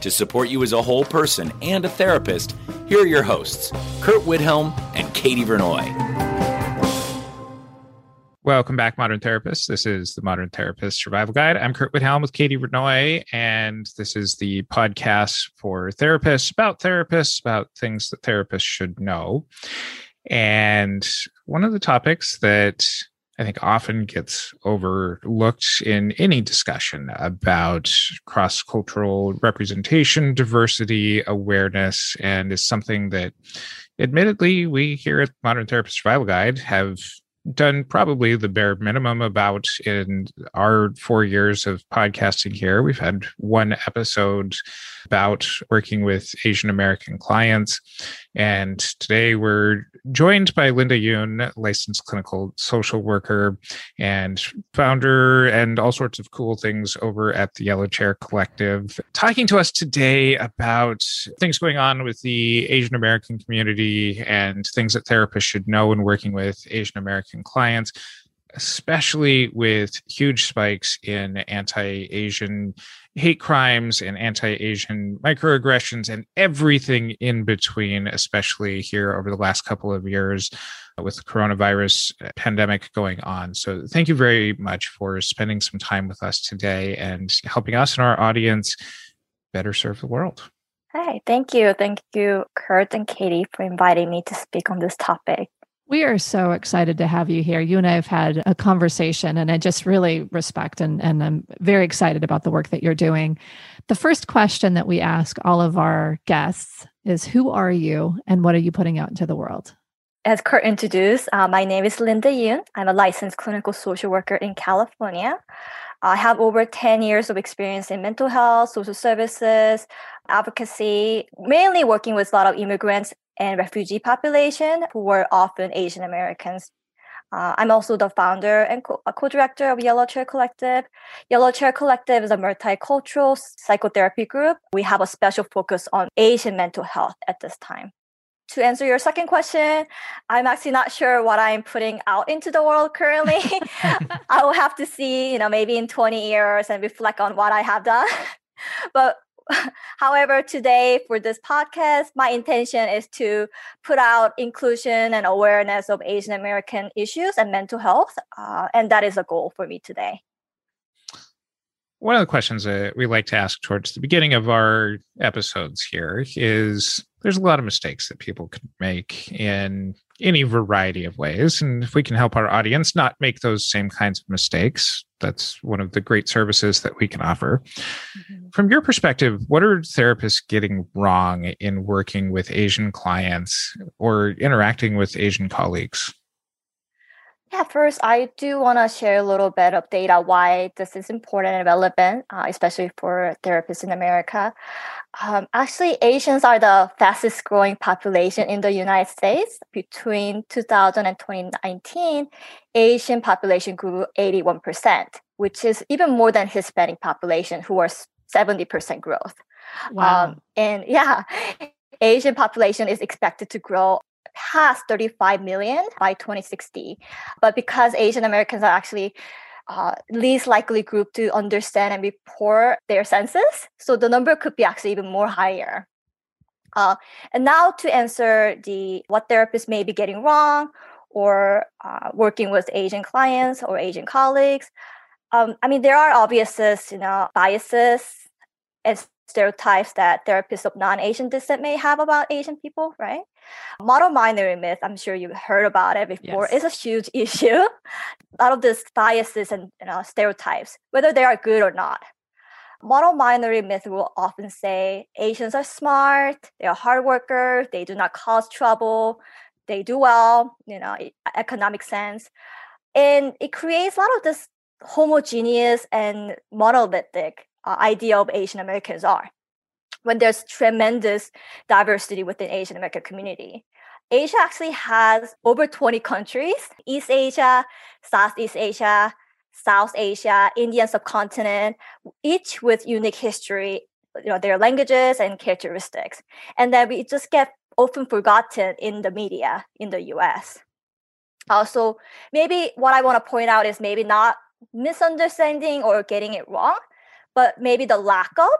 To support you as a whole person and a therapist, here are your hosts, Curt Widhalm and Katie Vernoy. Welcome back, Modern Therapists. This is the Modern Therapist Survival Guide. I'm Curt Widhalm with Katie Vernoy, and this is the podcast for therapists about therapists, about things that therapists should know. And one of the topics that I think often gets overlooked in any discussion about cross cultural representation, diversity, awareness, and is something that admittedly we here at Modern Therapist Survival Guide have done probably the bare minimum about in our four years of podcasting here. We've had one episode about working with Asian American clients. And today we're joined by Linda Yoon, licensed clinical social worker and founder and all sorts of cool things over at the Yellow Chair Collective, talking to us today about things going on with the Asian American community and things that therapists should know when working with Asian American clients especially with huge spikes in anti Asian hate crimes and anti-asian microaggressions and everything in between especially here over the last couple of years with the coronavirus pandemic going on so thank you very much for spending some time with us today and helping us and our audience better serve the world Hi, thank you. Thank you, Curt and Katie, for inviting me to speak on this topic. We are so excited to have you here. You and I have had a conversation, and I just really respect and, and I'm very excited about the work that you're doing. The first question that we ask all of our guests is Who are you and what are you putting out into the world? As Curt introduced, uh, my name is Linda Yoon. I'm a licensed clinical social worker in California. I have over 10 years of experience in mental health, social services, advocacy, mainly working with a lot of immigrants and refugee population who were often Asian Americans. Uh, I'm also the founder and co- co-director of Yellow Chair Collective. Yellow Chair Collective is a multicultural psychotherapy group. We have a special focus on Asian mental health at this time. To answer your second question, I'm actually not sure what I'm putting out into the world currently. I will have to see, you know, maybe in 20 years and reflect on what I have done. but However, today for this podcast, my intention is to put out inclusion and awareness of Asian American issues and mental health. Uh, and that is a goal for me today. One of the questions that we like to ask towards the beginning of our episodes here is there's a lot of mistakes that people can make in any variety of ways. And if we can help our audience not make those same kinds of mistakes, that's one of the great services that we can offer. Mm-hmm. From your perspective, what are therapists getting wrong in working with Asian clients or interacting with Asian colleagues? Yeah, first, I do want to share a little bit of data why this is important and relevant, uh, especially for therapists in America. Um, actually, Asians are the fastest growing population in the United States. Between 2000 and 2019, Asian population grew 81%, which is even more than Hispanic population, who are 70% growth. Wow. Um, and yeah, Asian population is expected to grow past 35 million by 2060. But because Asian Americans are actually uh, least likely group to understand and report their census, so the number could be actually even more higher. Uh, and now to answer the what therapists may be getting wrong or uh, working with Asian clients or Asian colleagues. Um, I mean, there are obvious, you know, biases, stereotypes that therapists of non-Asian descent may have about Asian people, right? Model minority myth, I'm sure you've heard about it before, yes. is a huge issue. a lot of these biases and you know, stereotypes, whether they are good or not. Model minority myth will often say Asians are smart, they are hard workers, they do not cause trouble, they do well, you know, economic sense. And it creates a lot of this homogeneous and monolithic uh, idea of Asian Americans are when there's tremendous diversity within Asian American community. Asia actually has over 20 countries, East Asia, Southeast Asia, South Asia, Indian subcontinent, each with unique history, you know, their languages and characteristics. And then we just get often forgotten in the media in the US. Also, maybe what I want to point out is maybe not misunderstanding or getting it wrong, but maybe the lack of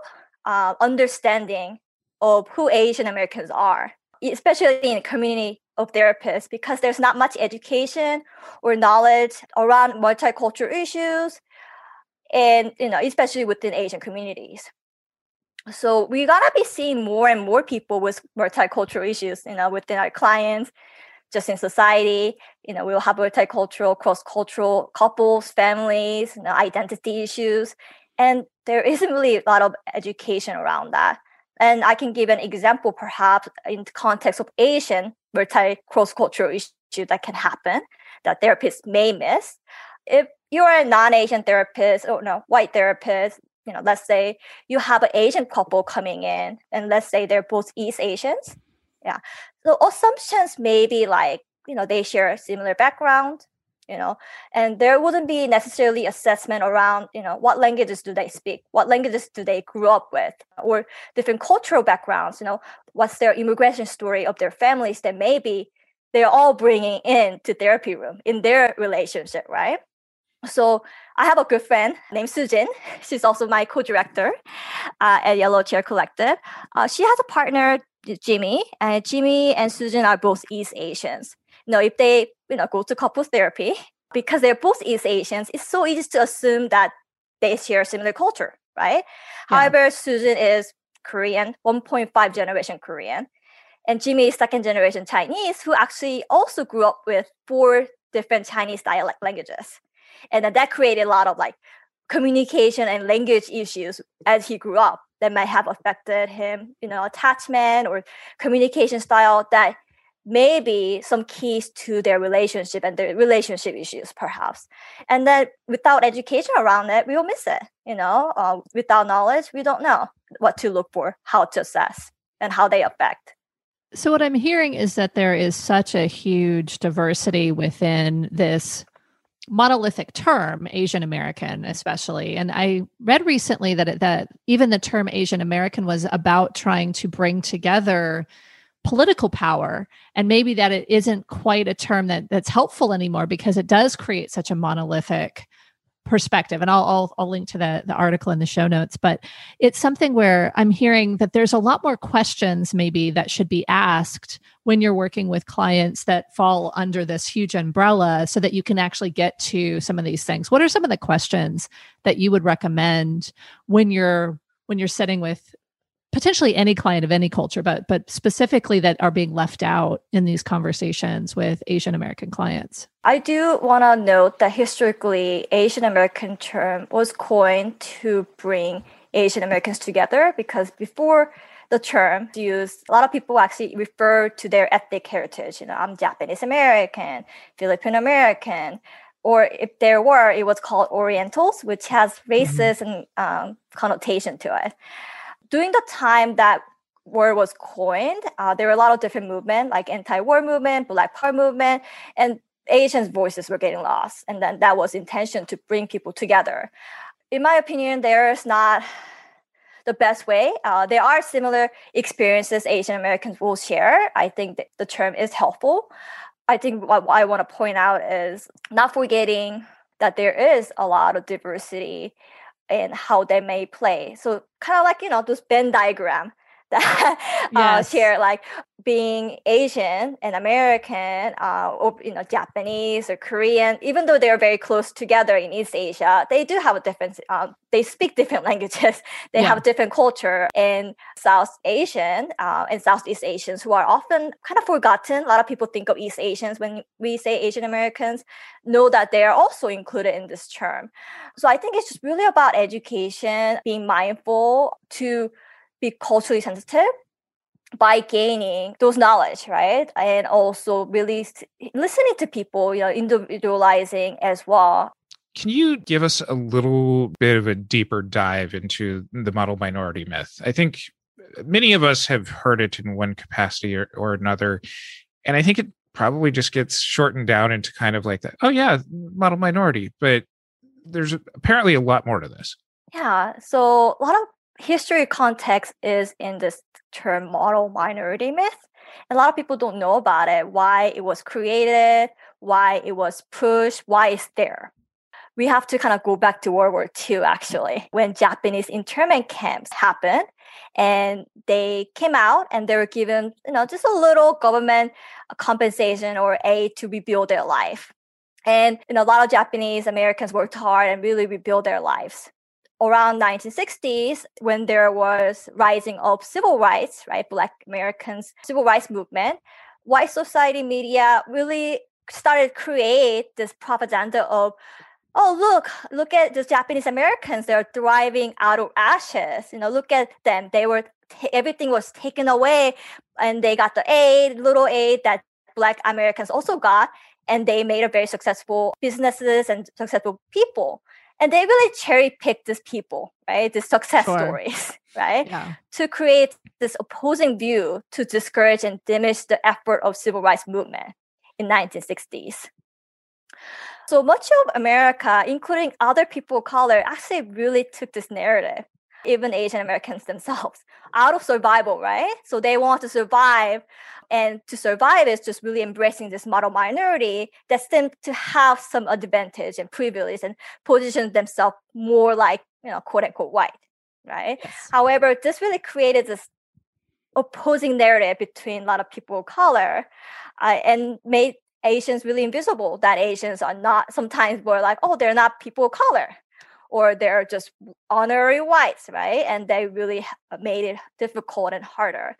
uh, understanding of who Asian Americans are, especially in the community of therapists, because there's not much education or knowledge around multicultural issues, and you know, especially within Asian communities. So we gotta be seeing more and more people with multicultural issues, you know, within our clients, just in society. You know, we'll have multicultural, cross-cultural couples, families, you know, identity issues, and there isn't really a lot of education around that. And I can give an example, perhaps in the context of Asian multi cross-cultural issue that can happen that therapists may miss. If you're a non-Asian therapist or no white therapist, you know, let's say you have an Asian couple coming in, and let's say they're both East Asians. Yeah. So assumptions may be like, you know, they share a similar background, you know and there wouldn't be necessarily assessment around you know what languages do they speak what languages do they grew up with or different cultural backgrounds you know what's their immigration story of their families that maybe they're all bringing in to therapy room in their relationship right so I have a good friend named Sujin. She's also my co-director uh, at Yellow Chair Collective. Uh, she has a partner, Jimmy, and Jimmy and Sujin are both East Asians. You know, if they you know go to couple therapy because they're both East Asians, it's so easy to assume that they share a similar culture, right? Yeah. However, Sujin is Korean, 1.5 generation Korean, and Jimmy is second generation Chinese, who actually also grew up with four different Chinese dialect languages, and then that created a lot of like communication and language issues as he grew up that might have affected him, you know, attachment or communication style that maybe some keys to their relationship and their relationship issues perhaps. And then without education around it we will miss it you know? Uh, without knowledge we don't know what to look for how to assess and how they affect. So what i'm hearing is that there is such a huge diversity within this monolithic term asian american especially. And i read recently that it, that even the term asian american was about trying to bring together political power and maybe that it isn't quite a term that that's helpful anymore because it does create such a monolithic perspective. And I'll, I'll, I'll link to the the article in the show notes but it's something where i'm hearing that there's a lot more questions maybe that should be asked when you're working with clients that fall under this huge umbrella so that you can actually get to some of these things. What are some of the questions that you would recommend when you're when you're sitting with potentially any client of any culture, but but specifically that are being left out in these conversations with Asian American clients? I do want to note that historically, Asian American term was coined to bring Asian Americans together because before the term used, a lot of people actually refer to their ethnic heritage. You know, I'm Japanese American, Filipino American, or if there were, it was called Orientals, which has mm-hmm. racist mm-hmm. and um, connotation to it during the time that word was coined, uh, there were a lot of different movements like anti-war movement, Black Power movement, and Asians' voices were getting lost. And then that was intention to bring people together. In my opinion, there is not the best way. Uh, there are similar experiences Asian Americans will share. I think the term is helpful. I think what I want to point out is not forgetting that there is a lot of diversity and how they may play. So kind of like, you know, this Venn diagram that uh, share like being Asian and American, uh, or you know Japanese or Korean, even though they're very close together in East Asia, they do have a different. Uh, they speak different languages. They yeah. have a different culture. In South Asian uh, and Southeast Asians, who are often kind of forgotten. A lot of people think of East Asians when we say Asian Americans. Know that they are also included in this term. So I think it's just really about education, being mindful to be culturally sensitive by gaining those knowledge, right? And also really listening to people, you know, individualizing as well. Can you give us a little bit of a deeper dive into the model minority myth? I think many of us have heard it in one capacity or, or another. And I think it probably just gets shortened down into kind of like that, oh, yeah, model minority. But there's apparently a lot more to this. Yeah. So a lot of history context is in this term model minority myth. A lot of people don't know about it, why it was created, why it was pushed, why it's there. We have to kind of go back to World War II actually, when Japanese internment camps happened and they came out and they were given, you know, just a little government compensation or aid to rebuild their life. And you know, a lot of Japanese Americans worked hard and really rebuilt their lives around 1960s when there was rising of civil rights right black americans civil rights movement white society media really started create this propaganda of oh look look at the japanese americans they're thriving out of ashes. You know look at them they were t- everything was taken away and they got the aid little aid that black americans also got and they made a very successful businesses and successful people and they really cherry pick these people right the success sure. stories right yeah. to create this opposing view to discourage and diminish the effort of civil rights movement in 1960s so much of america including other people of color actually really took this narrative even asian americans themselves out of survival right? So they want to survive and to survive is just really embracing this model minority that seem to have some advantage and privilege and position themselves more like you know quote unquote white right? Yes. however this really created this opposing narrative between a lot of people of color uh, and made asians really invisible that asians are not sometimes were like oh they're not people of color or they're just honorary whites right and they really made it difficult and harder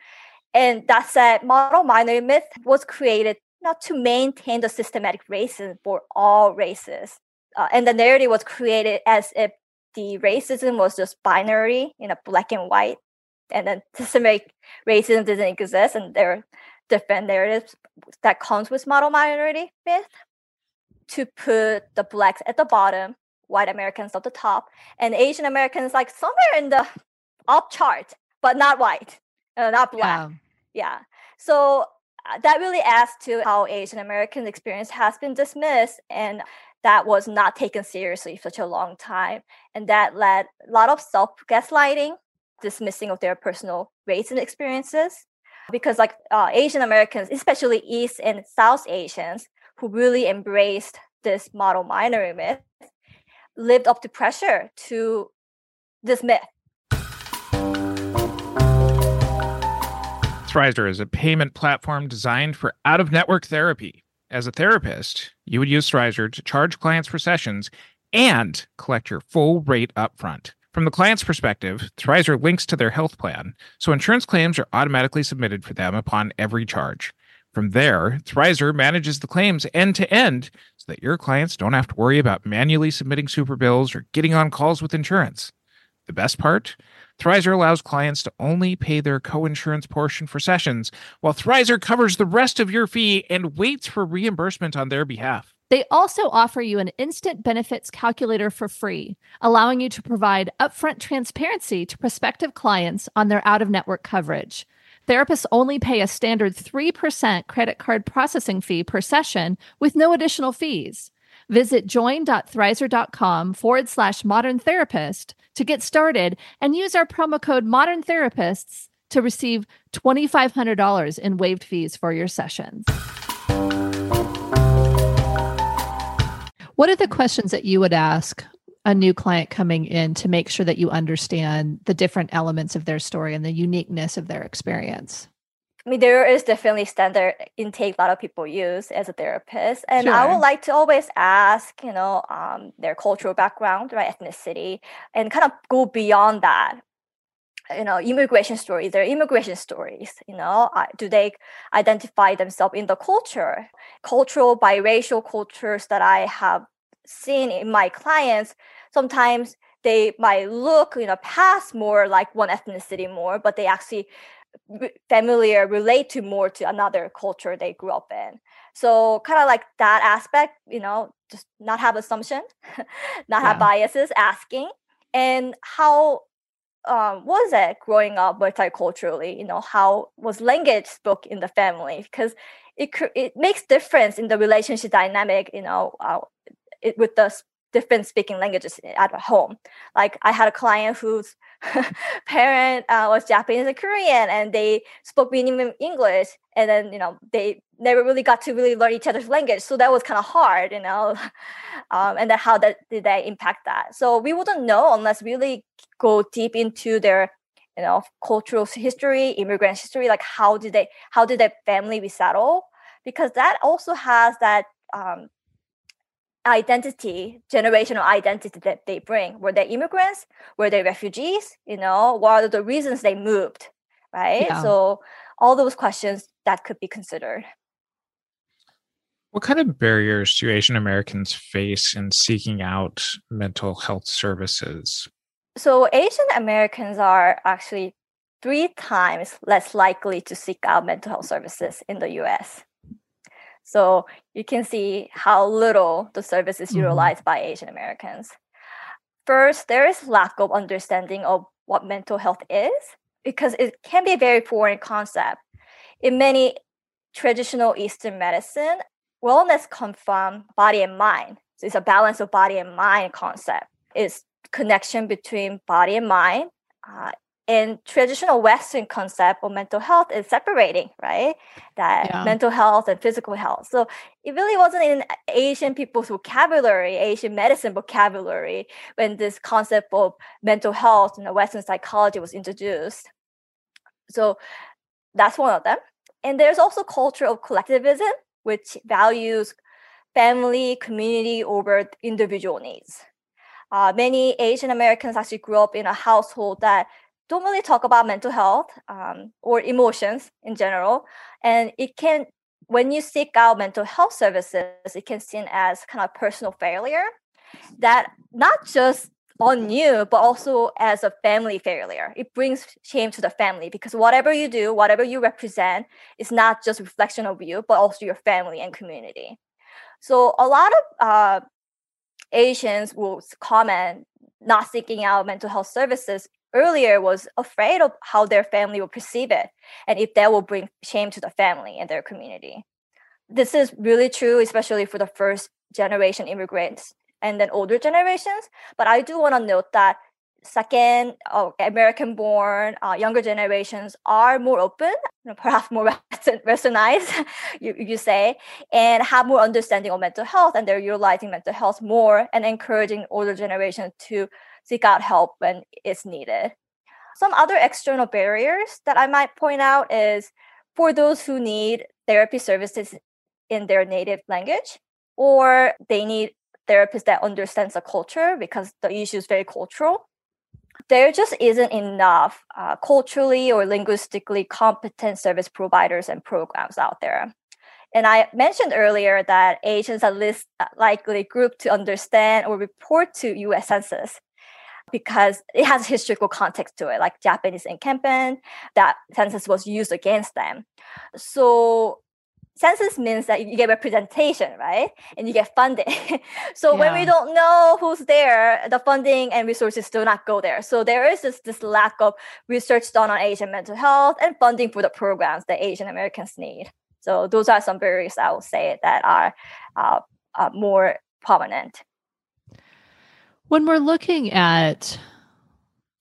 and that said, model minority myth was created not to maintain the systematic racism for all races. Uh, and the narrative was created as if the racism was just binary, you know, black and white, and then systematic racism doesn't exist, and there are different narratives that comes with model minority myth to put the blacks at the bottom, white Americans at the top, and Asian Americans like somewhere in the up chart, but not white uh, not black. Yeah. yeah. So uh, that really adds to how Asian American experience has been dismissed and that was not taken seriously for such a long time. And that led a lot of self gaslighting, dismissing of their personal race and experiences. Because, like uh, Asian Americans, especially East and South Asians, who really embraced this model minority myth, lived up to pressure to this myth Thrizer is a payment platform designed for out of network therapy. As a therapist, you would use Thrizer to charge clients for sessions and collect your full rate upfront. From the client's perspective, Thrizer links to their health plan, so insurance claims are automatically submitted for them upon every charge. From there, Thrizer manages the claims end to end so that your clients don't have to worry about manually submitting super bills or getting on calls with insurance. The best part? Thrizer allows clients to only pay their co-insurance portion for sessions, while Thrizer covers the rest of your fee and waits for reimbursement on their behalf. They also offer you an instant benefits calculator for free, allowing you to provide upfront transparency to prospective clients on their out of network coverage. Therapists only pay a standard 3% credit card processing fee per session with no additional fees. Visit join.thrizer.com forward slash modern therapist to get started and use our promo code modern therapists to receive $2,500 in waived fees for your sessions. What are the questions that you would ask a new client coming in to make sure that you understand the different elements of their story and the uniqueness of their experience? I mean, there is definitely standard intake a lot of people use as a therapist, and sure. I would like to always ask, you know, um, their cultural background, right, ethnicity, and kind of go beyond that. You know, immigration stories. Their immigration stories. You know, uh, do they identify themselves in the culture? Cultural, biracial cultures that I have seen in my clients. Sometimes they might look, you know, past more like one ethnicity more, but they actually familiar relate to more to another culture they grew up in so kind of like that aspect you know just not have assumption not yeah. have biases asking and how um, was it growing up multiculturally you know how was language spoke in the family because it it makes difference in the relationship dynamic you know uh, it, with the different speaking languages at home like i had a client whose parent uh, was Japanese and Korean, and they spoke minimum English, and then you know they never really got to really learn each other's language, so that was kind of hard, you know. Um, and then how that did that impact that? So we wouldn't know unless we really go deep into their you know cultural history, immigrant history, like how did they how did their family resettle? Because that also has that um, identity, generational identity that they bring. Were they immigrants? Were they refugees? You know, what are the reasons they moved? Right. Yeah. So all those questions that could be considered. What kind of barriers do Asian Americans face in seeking out mental health services? So Asian Americans are actually three times less likely to seek out mental health services in the US. So you can see how little the service is mm-hmm. utilized by Asian Americans. First, there is lack of understanding of what mental health is because it can be a very foreign concept. In many traditional Eastern medicine, wellness comes from body and mind. So it's a balance of body and mind concept. It's connection between body and mind. Uh, in traditional Western concept of mental health is separating, right? That yeah. mental health and physical health. So it really wasn't in Asian people's vocabulary, Asian medicine vocabulary, when this concept of mental health and Western psychology was introduced. So that's one of them. And there's also culture of collectivism, which values family, community over individual needs. Uh, many Asian Americans actually grew up in a household that don't really talk about mental health um, or emotions in general. And it can, when you seek out mental health services, it can seen as kind of personal failure that not just on you, but also as a family failure. It brings shame to the family because whatever you do, whatever you represent, is not just reflection of you, but also your family and community. So a lot of uh, Asians will comment not seeking out mental health services earlier was afraid of how their family will perceive it and if that will bring shame to the family and their community. This is really true, especially for the first generation immigrants and then older generations. But I do want to note that second oh, American born uh, younger generations are more open, perhaps more westernized, you, you say, and have more understanding of mental health and they're utilizing mental health more and encouraging older generations to seek out help when it's needed. Some other external barriers that I might point out is for those who need therapy services in their native language, or they need therapists that understands the culture because the issue is very cultural. There just isn't enough uh, culturally or linguistically competent service providers and programs out there. And I mentioned earlier that Asians are least uh, likely group to understand or report to U.S. Census because it has historical context to it, like Japanese encampment, that census was used against them. So census means that you get representation, right? And you get funding. so yeah. when we don't know who's there, the funding and resources do not go there. So there is this, this lack of research done on Asian mental health and funding for the programs that Asian Americans need. So those are some barriers I will say that are uh, uh, more prominent. When we're looking at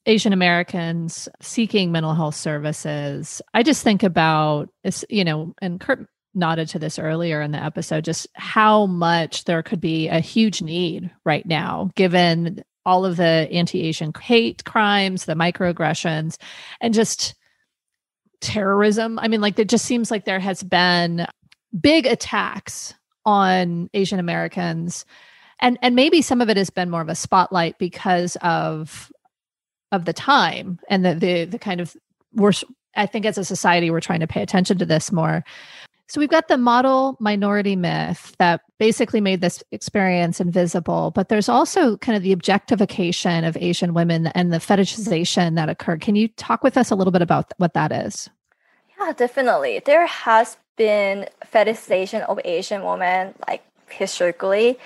Asian Americans seeking mental health services, I just think about, you know, and Curt nodded to this earlier in the episode, just how much there could be a huge need right now, given all of the anti Asian hate crimes, the microaggressions, and just terrorism. I mean, like, it just seems like there has been big attacks on Asian Americans. And, and maybe some of it has been more of a spotlight because of of the time and the the, the kind of we're I think as a society we're trying to pay attention to this more. So we've got the model minority myth that basically made this experience invisible, but there's also kind of the objectification of Asian women and the fetishization that occurred. Can you talk with us a little bit about what that is? Yeah, definitely. There has been fetishization of Asian women like historically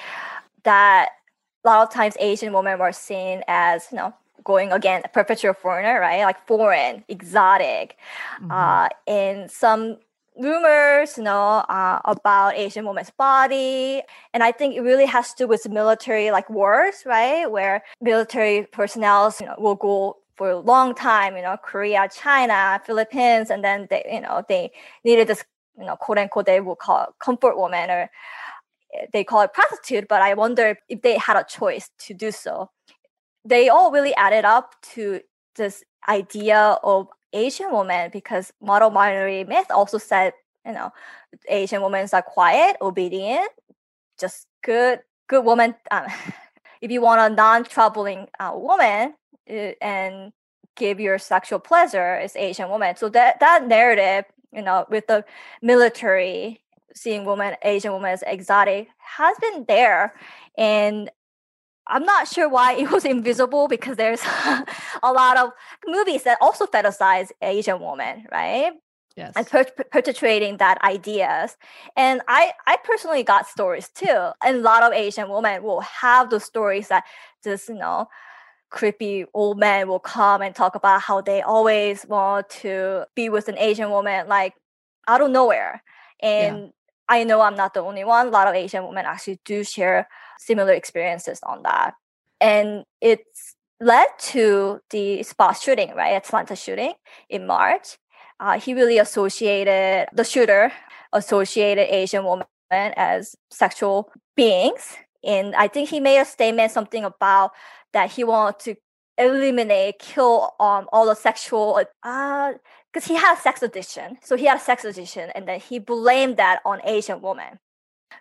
that a lot of times Asian women were seen as, you know, going again a perpetual foreigner right? Like foreign exotic. Mm-hmm. uh in some rumors you know uh, about asian woman's body. And i think it really has to do with military like wars right? Where military personnel you know, will go for a long time you know korea china philippines and then they you know they needed this you know quote unquote they will call comfort woman or they call it prostitute but i wonder if they had a choice to do so they all really added up to this idea of Asian woman because model minority myth also said, you know, Asian women are quiet, obedient, just good, good woman. Um, if you want a non-troubling uh, woman uh, and give your sexual pleasure, is Asian woman. So that that narrative, you know, with the military seeing women, Asian women as exotic, has been there, and I'm not sure why it was invisible because there's a lot of movies that also fetishize Asian women, right? Yes. And per- perpetuating that ideas. And I, I personally got stories too. And a lot of Asian women will have those stories that just, you know, creepy old men will come and talk about how they always want to be with an Asian woman, like out of nowhere. And yeah. I know I'm not the only one. A lot of Asian women actually do share similar experiences on that. And it's led to the spot shooting, right? Atlanta shooting in March. Uh, he really associated the shooter associated Asian women as sexual beings. And I think he made a statement something about that he wanted to eliminate, kill um, all the sexual, uh, because he had sex addiction. So he had a sex addiction, and then he blamed that on Asian women.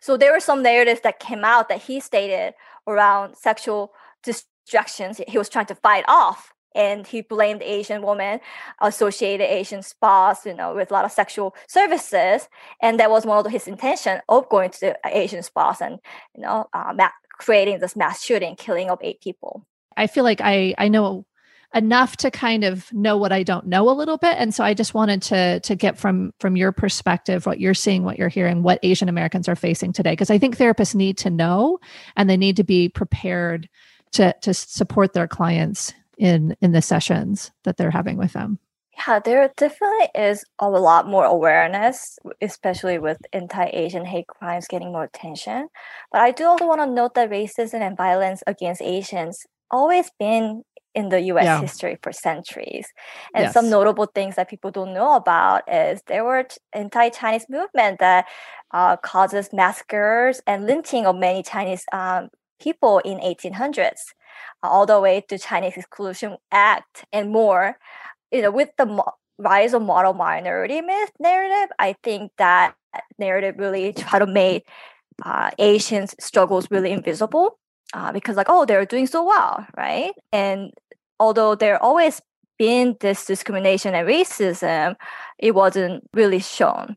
So there were some narratives that came out that he stated around sexual distractions he was trying to fight off. And he blamed Asian women, associated Asian spas, you know, with a lot of sexual services. And that was one of his intention of going to Asian spas and, you know, uh, creating this mass shooting, killing of eight people. I feel like I I know enough to kind of know what I don't know a little bit. And so I just wanted to to get from from your perspective what you're seeing, what you're hearing, what Asian Americans are facing today. Because I think therapists need to know and they need to be prepared to to support their clients in in the sessions that they're having with them. Yeah, there definitely is a lot more awareness, especially with anti-Asian hate crimes getting more attention. But I do also want to note that racism and violence against Asians always been in the US yeah. history for centuries. And yes. some notable things that people don't know about is there were anti-Chinese movement that uh, causes massacres and lynching of many Chinese um, people in 1800s, uh, all the way to Chinese Exclusion Act and more. You know, with the mo- rise of model minority myth narrative, I think that narrative really try to make uh, Asians' struggles really invisible uh, because like oh they're doing so well right and although there always been this discrimination and racism it wasn't really shown.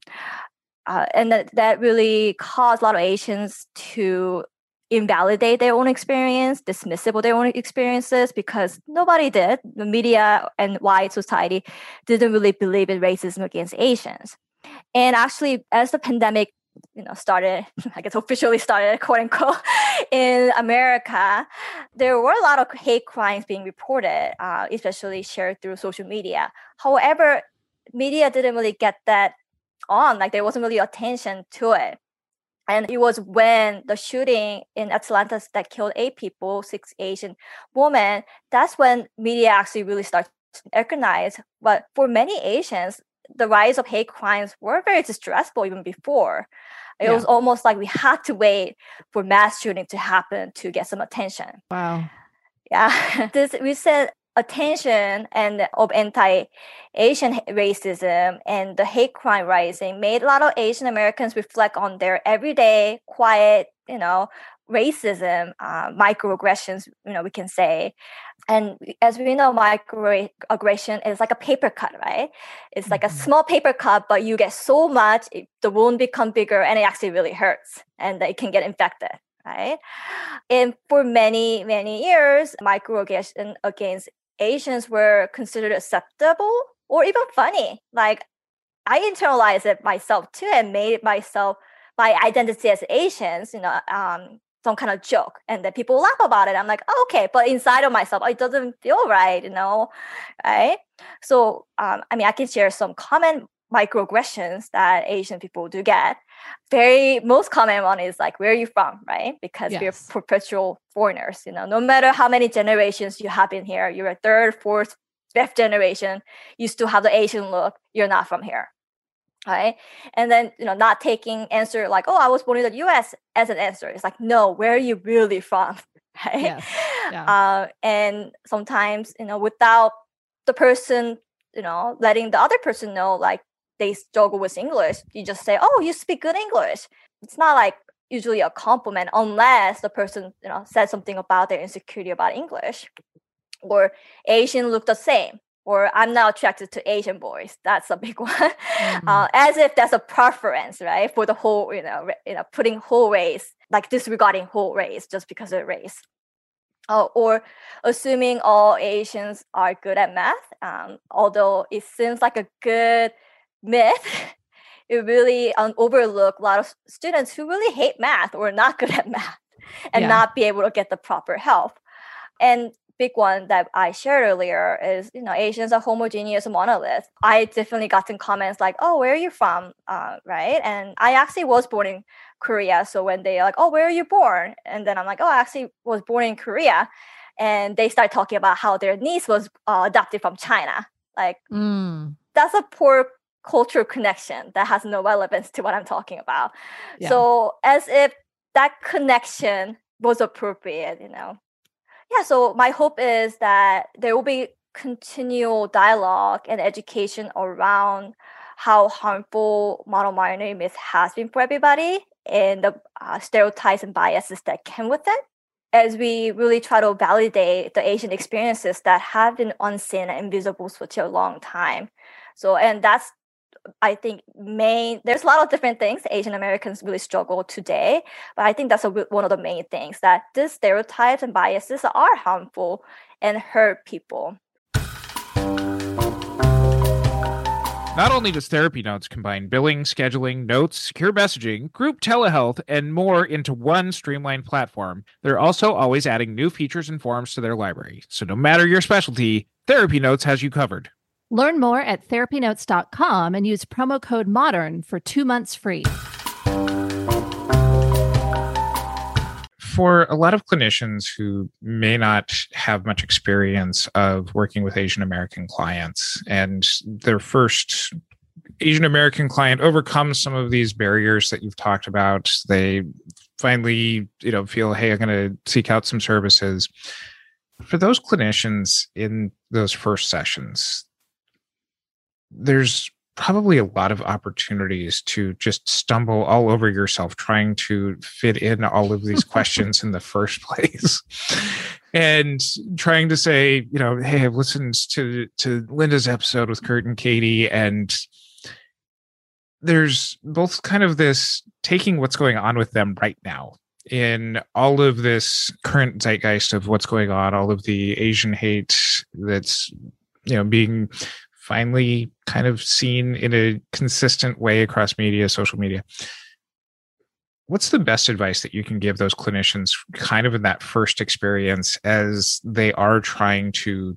Uh, and that, that really caused a lot of asians to invalidate their own experience dismissible their own experiences because nobody did. The media and white society didn't really believe in racism against asians. And actually as the pandemic you know started i guess officially started quote unquote in america. There were a lot of hate crimes being reported uh, especially shared through social media. However media didn't really get that on like there wasn't really attention to it. And it was when the shooting in atlanta that killed eight people six asian women that's when media actually really started to recognize but for many asians the rise of hate crimes were very distressful even before. It Yeah. was almost like we had to wait for mass shooting to happen to get some attention. Wow. Yeah, this recent attention and of anti-Asian racism and the hate crime rising made a lot of Asian Americans reflect on their everyday, quiet, you know, racism, uh, microaggressions, you know, we can say. And as we know, microaggression is like a paper cut, right? It's like a Mhm. small paper cut, but you get so much, it, the wound become bigger, and it actually really hurts, and it can get infected, right? And for many, many years, microaggression against Asians were considered acceptable or even funny. Like I internalized it myself too and made it myself my identity as Asians, you know, um, some kind of joke. And then people laugh about it. I'm like, oh, okay, but inside of myself, it doesn't feel right, you know, right? So, um, I mean, I can share some common microaggressions that Asian people do get. Very most common one is like, where are you from, right? Because we're perpetual foreigners, you know, no matter how many generations you have been here, you're a third, fourth, fifth generation, you still have the Asian look, you're not from here. Right. And then, you know, not taking answer like, oh, I was born in the US as an answer. It's like, no, where are you really from? Right. Yes. Yeah. Uh, and sometimes, you know, without the person, you know, letting the other person know like they struggle with English, you just say, oh, you speak good English. It's not like usually a compliment unless the person, you know, said something about their insecurity about English or Asian look the same. Or I'm not attracted to Asian boys. That's a big one. Mhm. Uh, as if that's a preference, right? For the whole, you know, you know, putting whole race, like disregarding whole race just because of race. Uh, or assuming all Asians are good at math, um, although it seems like a good myth, it really um, overlook a lot of students who really hate math or not good at math and Yeah. not be able to get the proper help. And big one that I shared earlier is, you know, Asians are homogeneous monolith. I definitely got some comments like, "Oh, where are you from?" Uh, right? And I actually was born in Korea, so when they're like, "Oh, where are you born?" and then I'm like, "Oh, I actually was born in Korea," and they start talking about how their niece was uh, adopted from China. Like Mm. that's a poor cultural connection that has no relevance to what I'm talking about. Yeah. So as if that connection was appropriate, you know. Yeah, so my hope is that there will be continual dialogue and education around how harmful model minority myth has been for everybody and the uh, stereotypes and biases that came with it as we really try to validate the Asian experiences that have been unseen and invisible for such a long time. So, and that's I think main there's a lot of different things Asian Americans really struggle today, but I think that's a, one of the main things that these stereotypes and biases are harmful and hurt people. Not only does Therapy Notes combine billing, scheduling, notes, secure messaging, group telehealth, and more into one streamlined platform, they're also always adding new features and forms to their library. So no matter your specialty, Therapy Notes has you covered. Learn more at therapynotes.com and use promo code MODERN for two months free. For a lot of clinicians who may not have much experience of working with Asian American clients and their first Asian American client overcomes some of these barriers that you've talked about, they finally, you know, feel, hey, I'm going to seek out some services. For those clinicians in those first sessions, there's probably a lot of opportunities to just stumble all over yourself trying to fit in all of these questions in the first place and trying to say you know hey i've listened to to linda's episode with curt and katie and there's both kind of this taking what's going on with them right now in all of this current zeitgeist of what's going on all of the asian hate that's you know being finally kind of seen in a consistent way across media, social media. What's the best advice that you can give those clinicians kind of in that first experience as they are trying to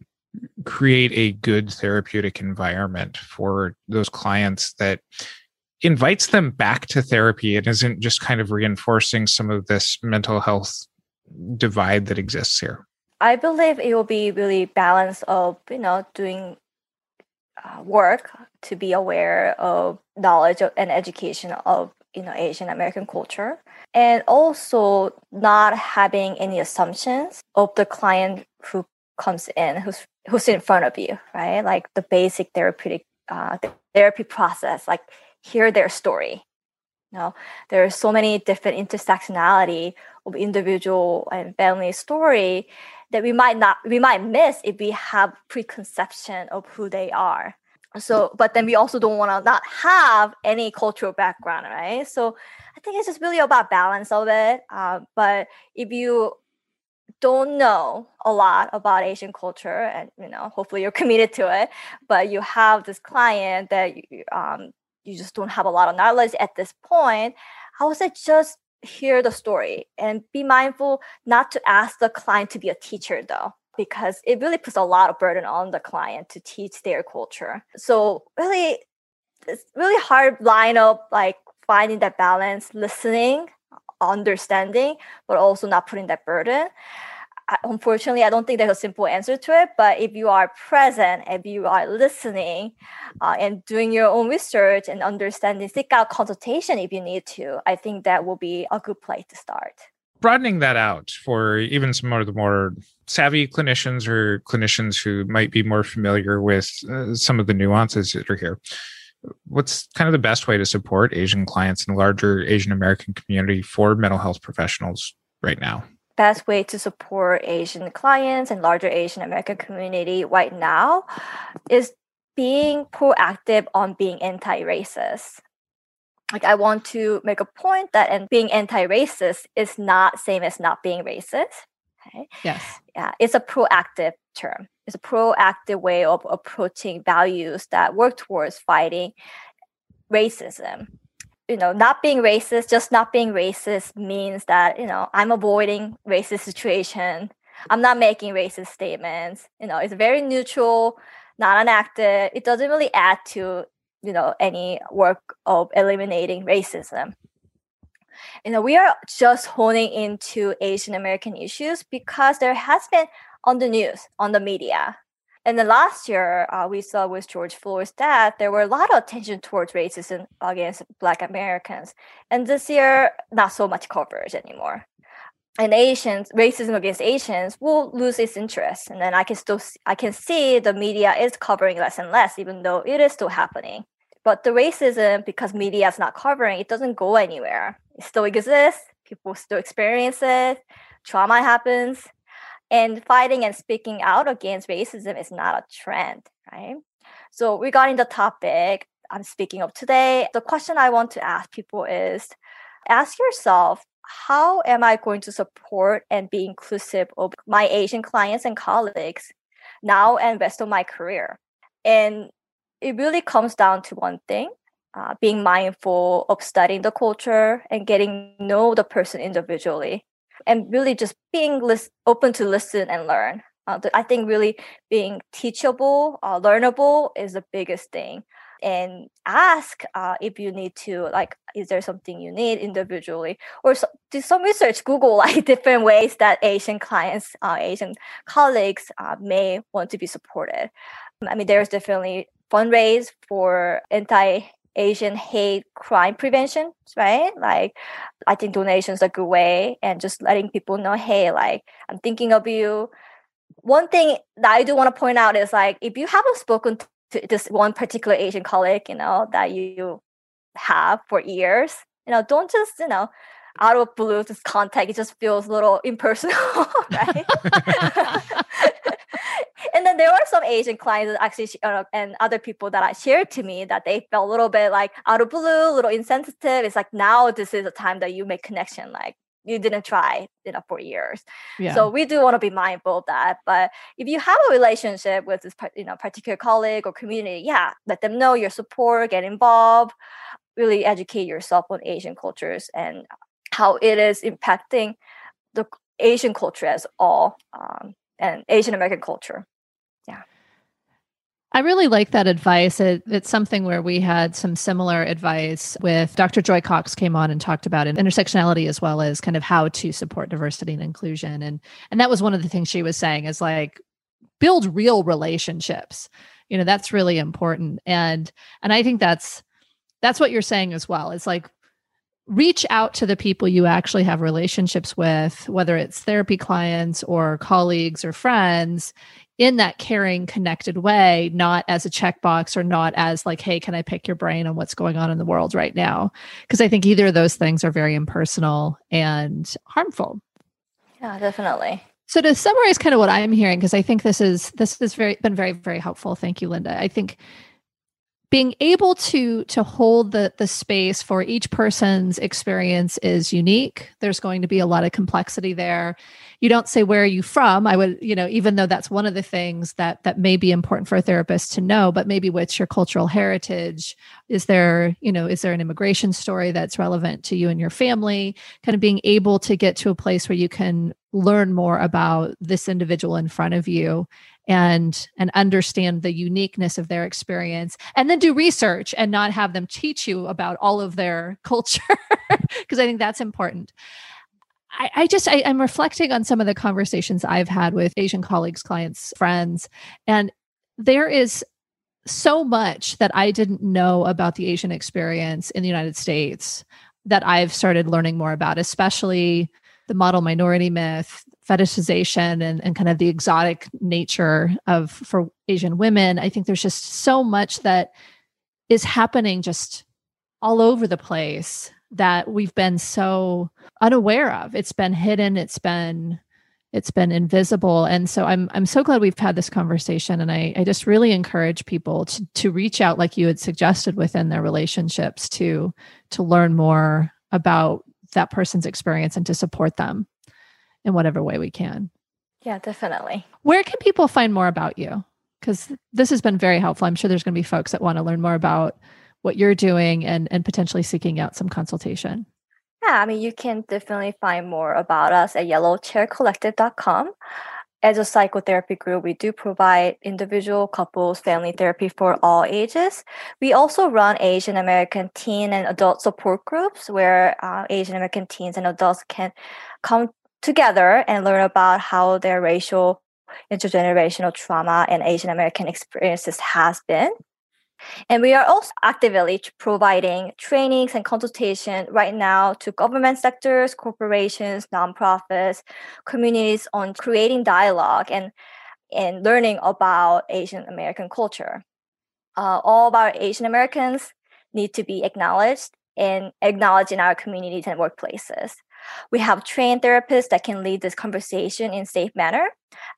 create a good therapeutic environment for those clients that invites them back to therapy and isn't just kind of reinforcing some of this mental health divide that exists here? I believe it will be really balance of you know doing work to be aware of knowledge of, and education of you know Asian American culture, and also not having any assumptions of the client who comes in, who's who's in front of you, right? Like the basic therapeutic uh, therapy process, like hear their story. You know, there are so many different intersectionality of individual and family story that we might not we might miss if we have preconception of who they are. So but then we also don't want to not have any cultural background right? So i think it's just really about balance of it uh, but if you don't know a lot about asian culture and you know hopefully you're committed to it but you have this client that you, um, you just don't have a lot of knowledge at this point i would say just hear the story and be mindful not to ask the client to be a teacher though because it really puts a lot of burden on the client to teach their culture. So really it's really hard line of like finding that balance listening understanding but also not putting that burden unfortunately, I don't think there's a simple answer to it. But if you are present, if you are listening, uh, and doing your own research and understanding, seek out consultation if you need to. I think that will be a good place to start. Broadening that out for even some of the more savvy clinicians or clinicians who might be more familiar with uh, some of the nuances that are here. What's kind of the best way to support Asian clients the larger Asian American community for mental health professionals right now? Best way to support Asian clients and larger Asian American community right now is being proactive on being anti-racist. Like I want to make a point that and being anti-racist is not same as not being racist. Okay. Yes. Yeah, it's a proactive term. It's a proactive way of approaching values that work towards fighting racism you know, not being racist, just not being racist means that, you know, I'm avoiding racist situation. I'm not making racist statements. You know, it's very neutral, not enacted. It doesn't really add to, you know, any work of eliminating racism. You know, we are just honing into Asian American issues because there has been on the news, on the media, and then last year, uh, we saw with George Floyd's death, there were a lot of attention towards racism against Black Americans. And this year, not so much coverage anymore. And Asians, racism against Asians will lose its interest. And then I can still, I can see the media is covering less and less, even though it is still happening. But the racism, because media is not covering, it doesn't go anywhere. It still exists. People still experience it. Trauma happens and fighting and speaking out against racism is not a trend, right? So, regarding the topic I'm speaking of today, the question I want to ask people is ask yourself, how am I going to support and be inclusive of my Asian clients and colleagues now and rest of my career? And it really comes down to one thing uh, being mindful of studying the culture and getting know the person individually and really just being open to listen and learn. Uh, I think really being teachable, uh, learnable is the biggest thing. And ask uh, if you need to, like, is there something you need individually, or so, do some research. Google like different ways that Asian clients, uh, Asian colleagues uh, may want to be supported. I mean, there's definitely fundraise for anti Asian hate crime prevention, right? Like, I think donations are a good way and just letting people know, hey, like, I'm thinking of you. One thing that I do want to point out is like, if you haven't spoken to this one particular Asian colleague, you know, that you have for years, you know, don't just, you know, out of blue just contact. It just feels a little impersonal, right? there were some Asian clients actually uh, and other people that I shared to me that they felt a little bit like out of blue, a little insensitive. It's like now this is a time that you make connection. Like you didn't try you know for years yeah. so we do want to be mindful of that but if you have a relationship with this you know particular colleague or community yeah let them know your support get involved really educate yourself on asian cultures and how it is impacting the asian culture as all um, and asian american culture I really like that advice. It, it's something where we had some similar advice with Dr. Joy Cox came on and talked about intersectionality as well as kind of how to support diversity and inclusion. And and that was one of the things she was saying is like build real relationships. you know that's really important and and i think that's that's what you're saying as well it's like reach out to the people you actually have relationships with whether it's therapy clients or colleagues or friends in that caring connected way not as a checkbox or not as like hey can i pick your brain on what's going on in the world right now because i think either of those things are very impersonal and harmful yeah definitely so to summarize kind of what I'm hearing, because I think this is this has very been very, very helpful. Thank you, Linda. I think being able to to hold the the space for each person's experience is unique. There's going to be a lot of complexity there. You don't say where are you from? I would you know even though that's one of the things that that may be important for a therapist to know but maybe what's your cultural heritage? Is there you know is there an immigration story that's relevant to you and your family? Kind of being able to get to a place where you can learn more about this individual in front of you and and understand the uniqueness of their experience and then do research and not have them teach you about all of their culture because i think that's important. I, I just I, i'm reflecting on some of the conversations i've had with asian colleagues clients friends and there is so much that i didn't know about the asian experience in the united states that i've started learning more about especially the model minority myth fetishization and, and kind of the exotic nature of for asian women. I think there's just so much that is happening just all over the place that we've been so unaware of. It's been hidden. It's been it's been invisible. And so i'm i'm so glad we've had this conversation. And i i just really encourage people to to reach out like you had suggested within their relationships to to learn more about that person's experience and to support them in whatever way we can. Yeah, definitely. Where can people find more about you? Because this has been very helpful. I'm sure there's going to be folks that want to learn more about what you're doing and, and potentially seeking out some consultation. Yeah, I mean, you can definitely find more about us at yellowchaircollective.com. As a psychotherapy group, we do provide individual, couples, family therapy for all ages. We also run Asian American teen and adult support groups where uh, Asian American teens and adults can come together and learn about how their racial intergenerational trauma and Asian American experiences has been. And we are also actively providing trainings and consultation right now to government sectors, corporations, nonprofits, communities on creating dialogue and, and learning about Asian American culture. Uh, all of our Asian Americans need to be acknowledged and acknowledged in our communities and workplaces. We have trained therapists that can lead this conversation in safe manner.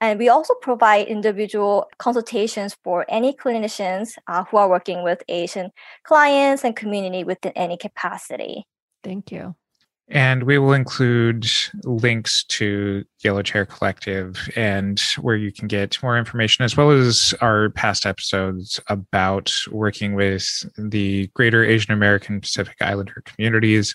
And we also provide individual consultations for any clinicians uh, who are working with Asian clients and community within any capacity. Thank you. And we will include links to Yellow Chair Collective and where you can get more information, as well as our past episodes about working with the greater Asian American Pacific Islander communities.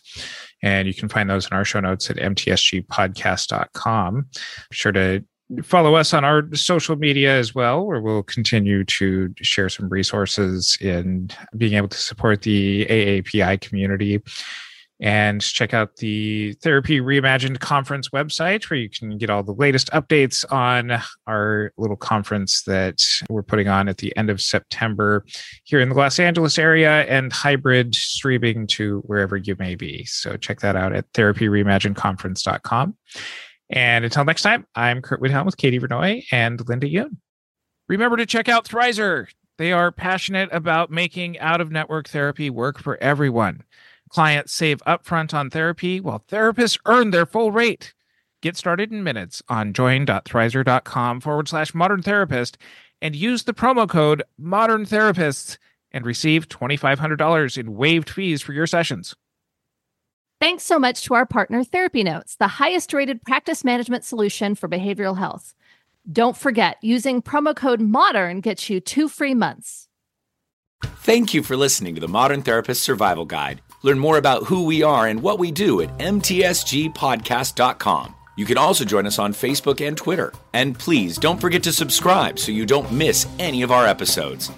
And you can find those in our show notes at mtsgpodcast.com. Be sure to follow us on our social media as well, where we'll continue to share some resources in being able to support the AAPI community and check out the Therapy Reimagined conference website where you can get all the latest updates on our little conference that we're putting on at the end of September here in the Los Angeles area and hybrid streaming to wherever you may be. So check that out at therapyreimaginedconference.com. And until next time, I'm Curt Widhalm with Katie Vernoy and Linda Yoon. Remember to check out Thrizer. They are passionate about making out of network therapy work for everyone. Clients save upfront on therapy while therapists earn their full rate. Get started in minutes on join.thrizer.com forward slash modern therapist and use the promo code modern therapists and receive $2,500 in waived fees for your sessions. Thanks so much to our partner, Therapy Notes, the highest rated practice management solution for behavioral health. Don't forget, using promo code MODERN gets you two free months. Thank you for listening to the Modern Therapist Survival Guide. Learn more about who we are and what we do at mtsgpodcast.com. You can also join us on Facebook and Twitter. And please don't forget to subscribe so you don't miss any of our episodes.